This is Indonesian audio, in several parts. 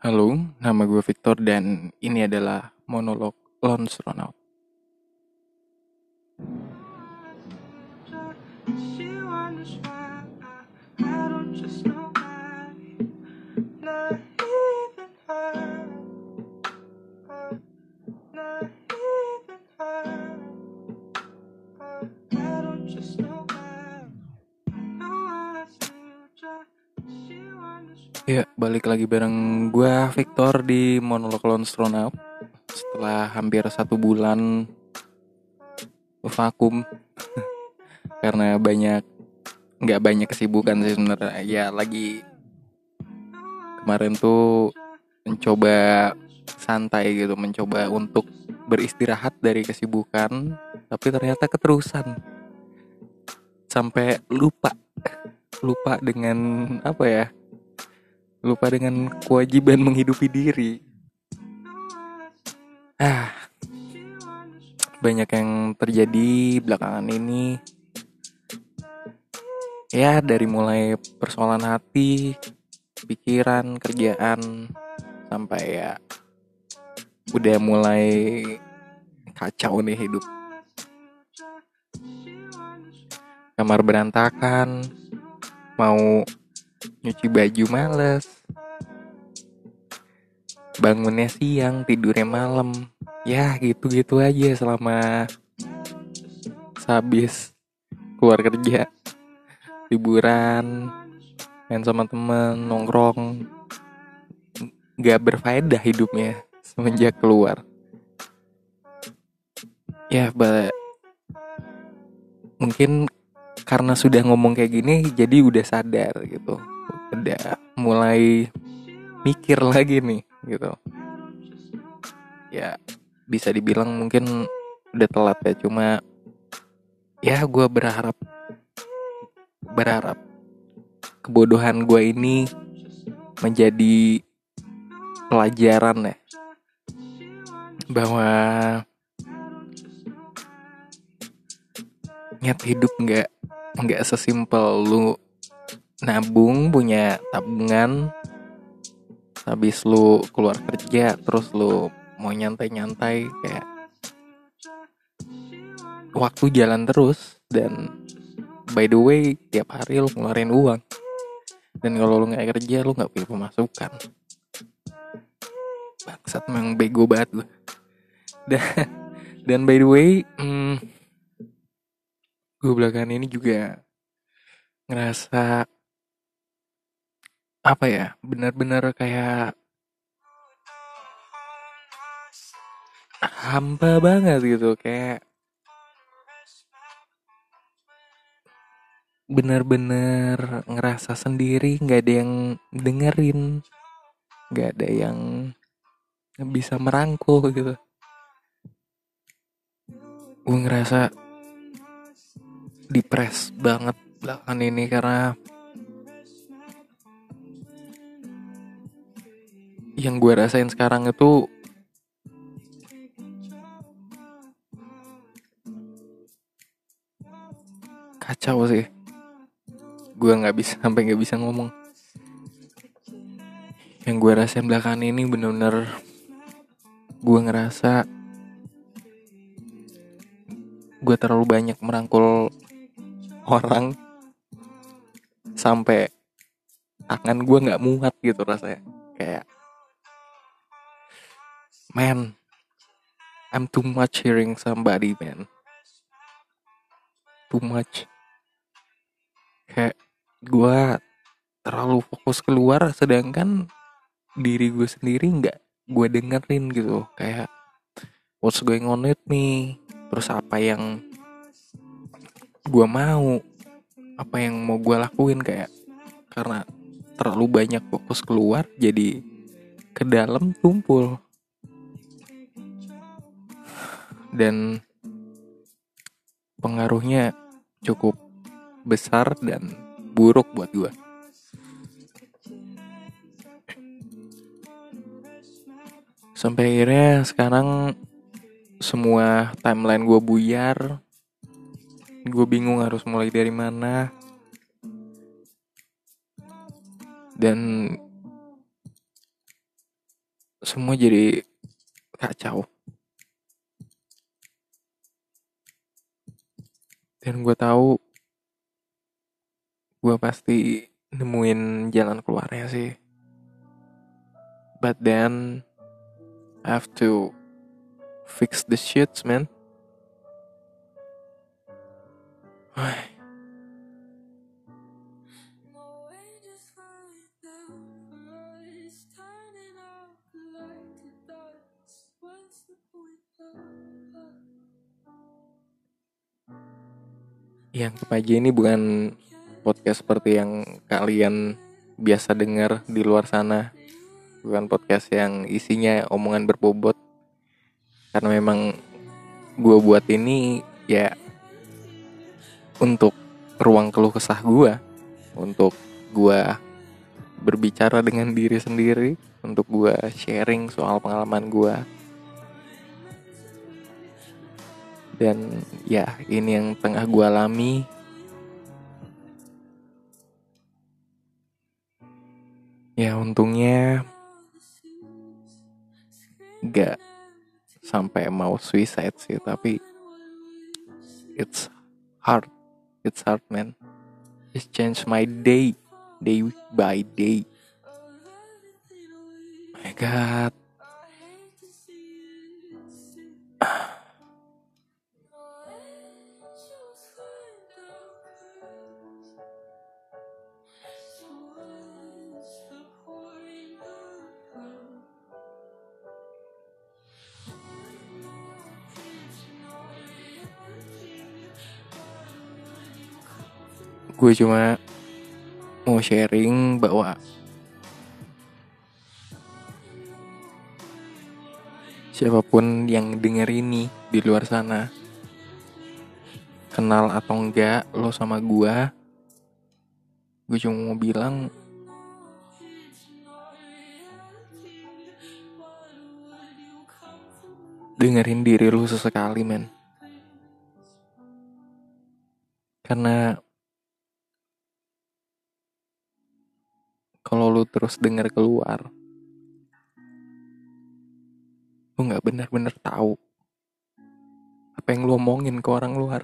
Halo, nama gue Victor dan ini adalah monolog Lone Ronald. Just Ya, balik lagi bareng gue Victor di monolog Lone Ronald. Setelah hampir satu bulan vakum karena banyak nggak banyak kesibukan sih sebenarnya. Ya lagi kemarin tuh mencoba santai gitu, mencoba untuk beristirahat dari kesibukan, tapi ternyata keterusan sampai lupa lupa dengan apa ya lupa dengan kewajiban menghidupi diri. Ah banyak yang terjadi belakangan ini. Ya dari mulai persoalan hati pikiran kerjaan sampai ya udah mulai kacau nih hidup. Kamar berantakan mau nyuci baju males. Bangunnya siang tidurnya malam. Ya gitu-gitu aja selama habis keluar kerja. Liburan main sama temen nongkrong. Nggak berfaedah hidupnya semenjak keluar. Ya ba- mungkin karena sudah ngomong kayak gini jadi udah sadar gitu. Udah mulai mikir lagi nih gitu. Ya bisa dibilang mungkin udah telat ya cuma ya gue berharap berharap kebodohan gue ini menjadi pelajaran ya. Bahwa nyet hidup nggak nggak sesimpel lu nabung punya tabungan habis lu keluar kerja terus lu mau nyantai-nyantai kayak waktu jalan terus dan by the way tiap hari lu ngeluarin uang. Dan kalau lu nggak kerja lu nggak punya pemasukan. Bangsat memang bego banget lu dan dan by the way hmm, gue belakangan ini juga ngerasa apa ya benar-benar kayak hampa banget gitu kayak benar-benar ngerasa sendiri nggak ada yang dengerin nggak ada yang bisa merangkul gitu. Gue ngerasa depres banget belakangan ini karena yang gue rasain sekarang itu kacau sih. Gue nggak bisa sampai nggak bisa ngomong. Yang gue rasain belakangan ini bener-bener gue ngerasa gue terlalu banyak merangkul orang sampai tangan gue nggak muat gitu rasanya. Kayak man I'm too much hearing somebody man. Too much. Kayak gue terlalu fokus keluar sedangkan diri gue sendiri nggak gue dengerin gitu. Kayak what's going on with me? Terus apa yang gue mau apa yang mau gue lakuin kayak karena terlalu banyak fokus keluar jadi ke dalam tumpul. Dan pengaruhnya cukup besar dan buruk buat gue sampai akhirnya sekarang semua timeline gue buyar gue bingung harus mulai dari mana. Dan semua jadi kacau. Dan gue tahu gue pasti nemuin jalan keluarnya sih. But then I have to fix the shits man yang aja ini bukan podcast seperti yang kalian biasa dengar di luar sana. Bukan podcast yang isinya omongan berbobot. Karena memang gue buat ini ya untuk ruang keluh kesah gue untuk gue berbicara dengan diri sendiri untuk gue sharing soal pengalaman gue dan ya ini yang tengah gue alami. Ya untungnya gak sampai mau suicide sih tapi it's hard it's hard man. It's changed my day. Day by day. My god gue cuma mau sharing bahwa siapa pun yang denger ini di luar sana kenal atau enggak lo sama gue gue cuma mau bilang dengerin diri lu sesekali men. Karena terus denger keluar. Lu nggak benar-benar tahu apa yang lu omongin ke orang luar.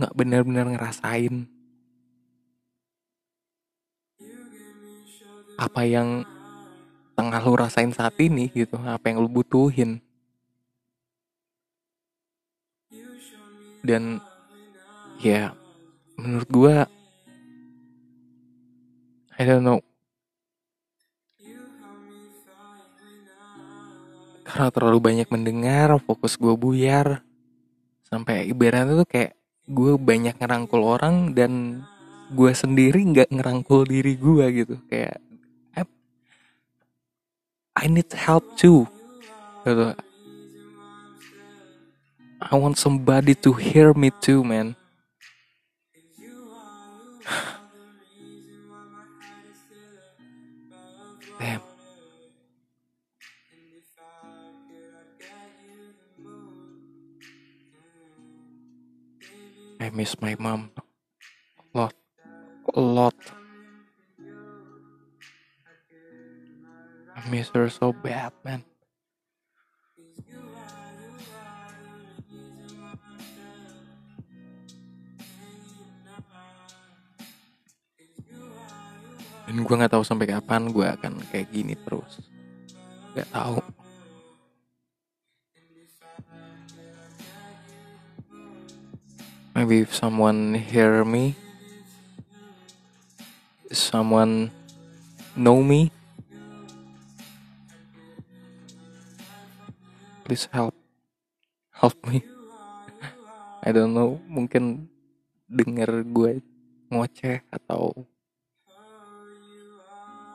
Nggak benar-benar ngerasain apa yang tengah lu rasain saat ini gitu apa yang lu butuhin. Dan ya menurut gua karena terlalu banyak mendengar fokus gue buyar. Sampai ibaratnya tuh kayak gue banyak ngerangkul orang dan gue sendiri nggak ngerangkul diri gue gitu. Kayak I, need help too. Gitu. I want somebody to hear me too man I miss my mom a lot, a lot. I miss her so bad, man. Dan gue nggak tahu sampai kapan gue akan kayak gini terus. Gak tahu. Maybe if someone hear me, someone know me, please help, help me. I don't know, mungkin denger gue ngoceh atau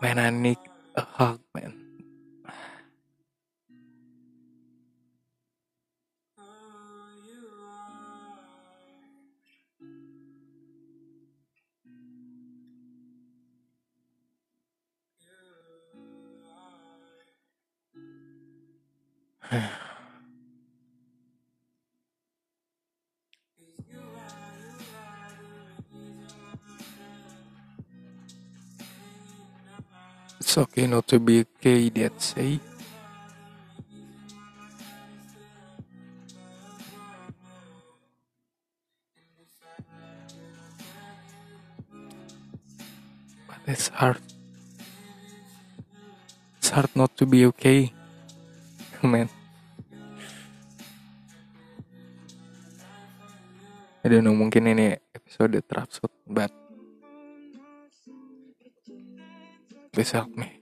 man I need a hug man. It's okay not to be okay. that say. But it's hard. It's hard not to be okay, man. I don't know, mungkin ini episode terabsurd, but please help me.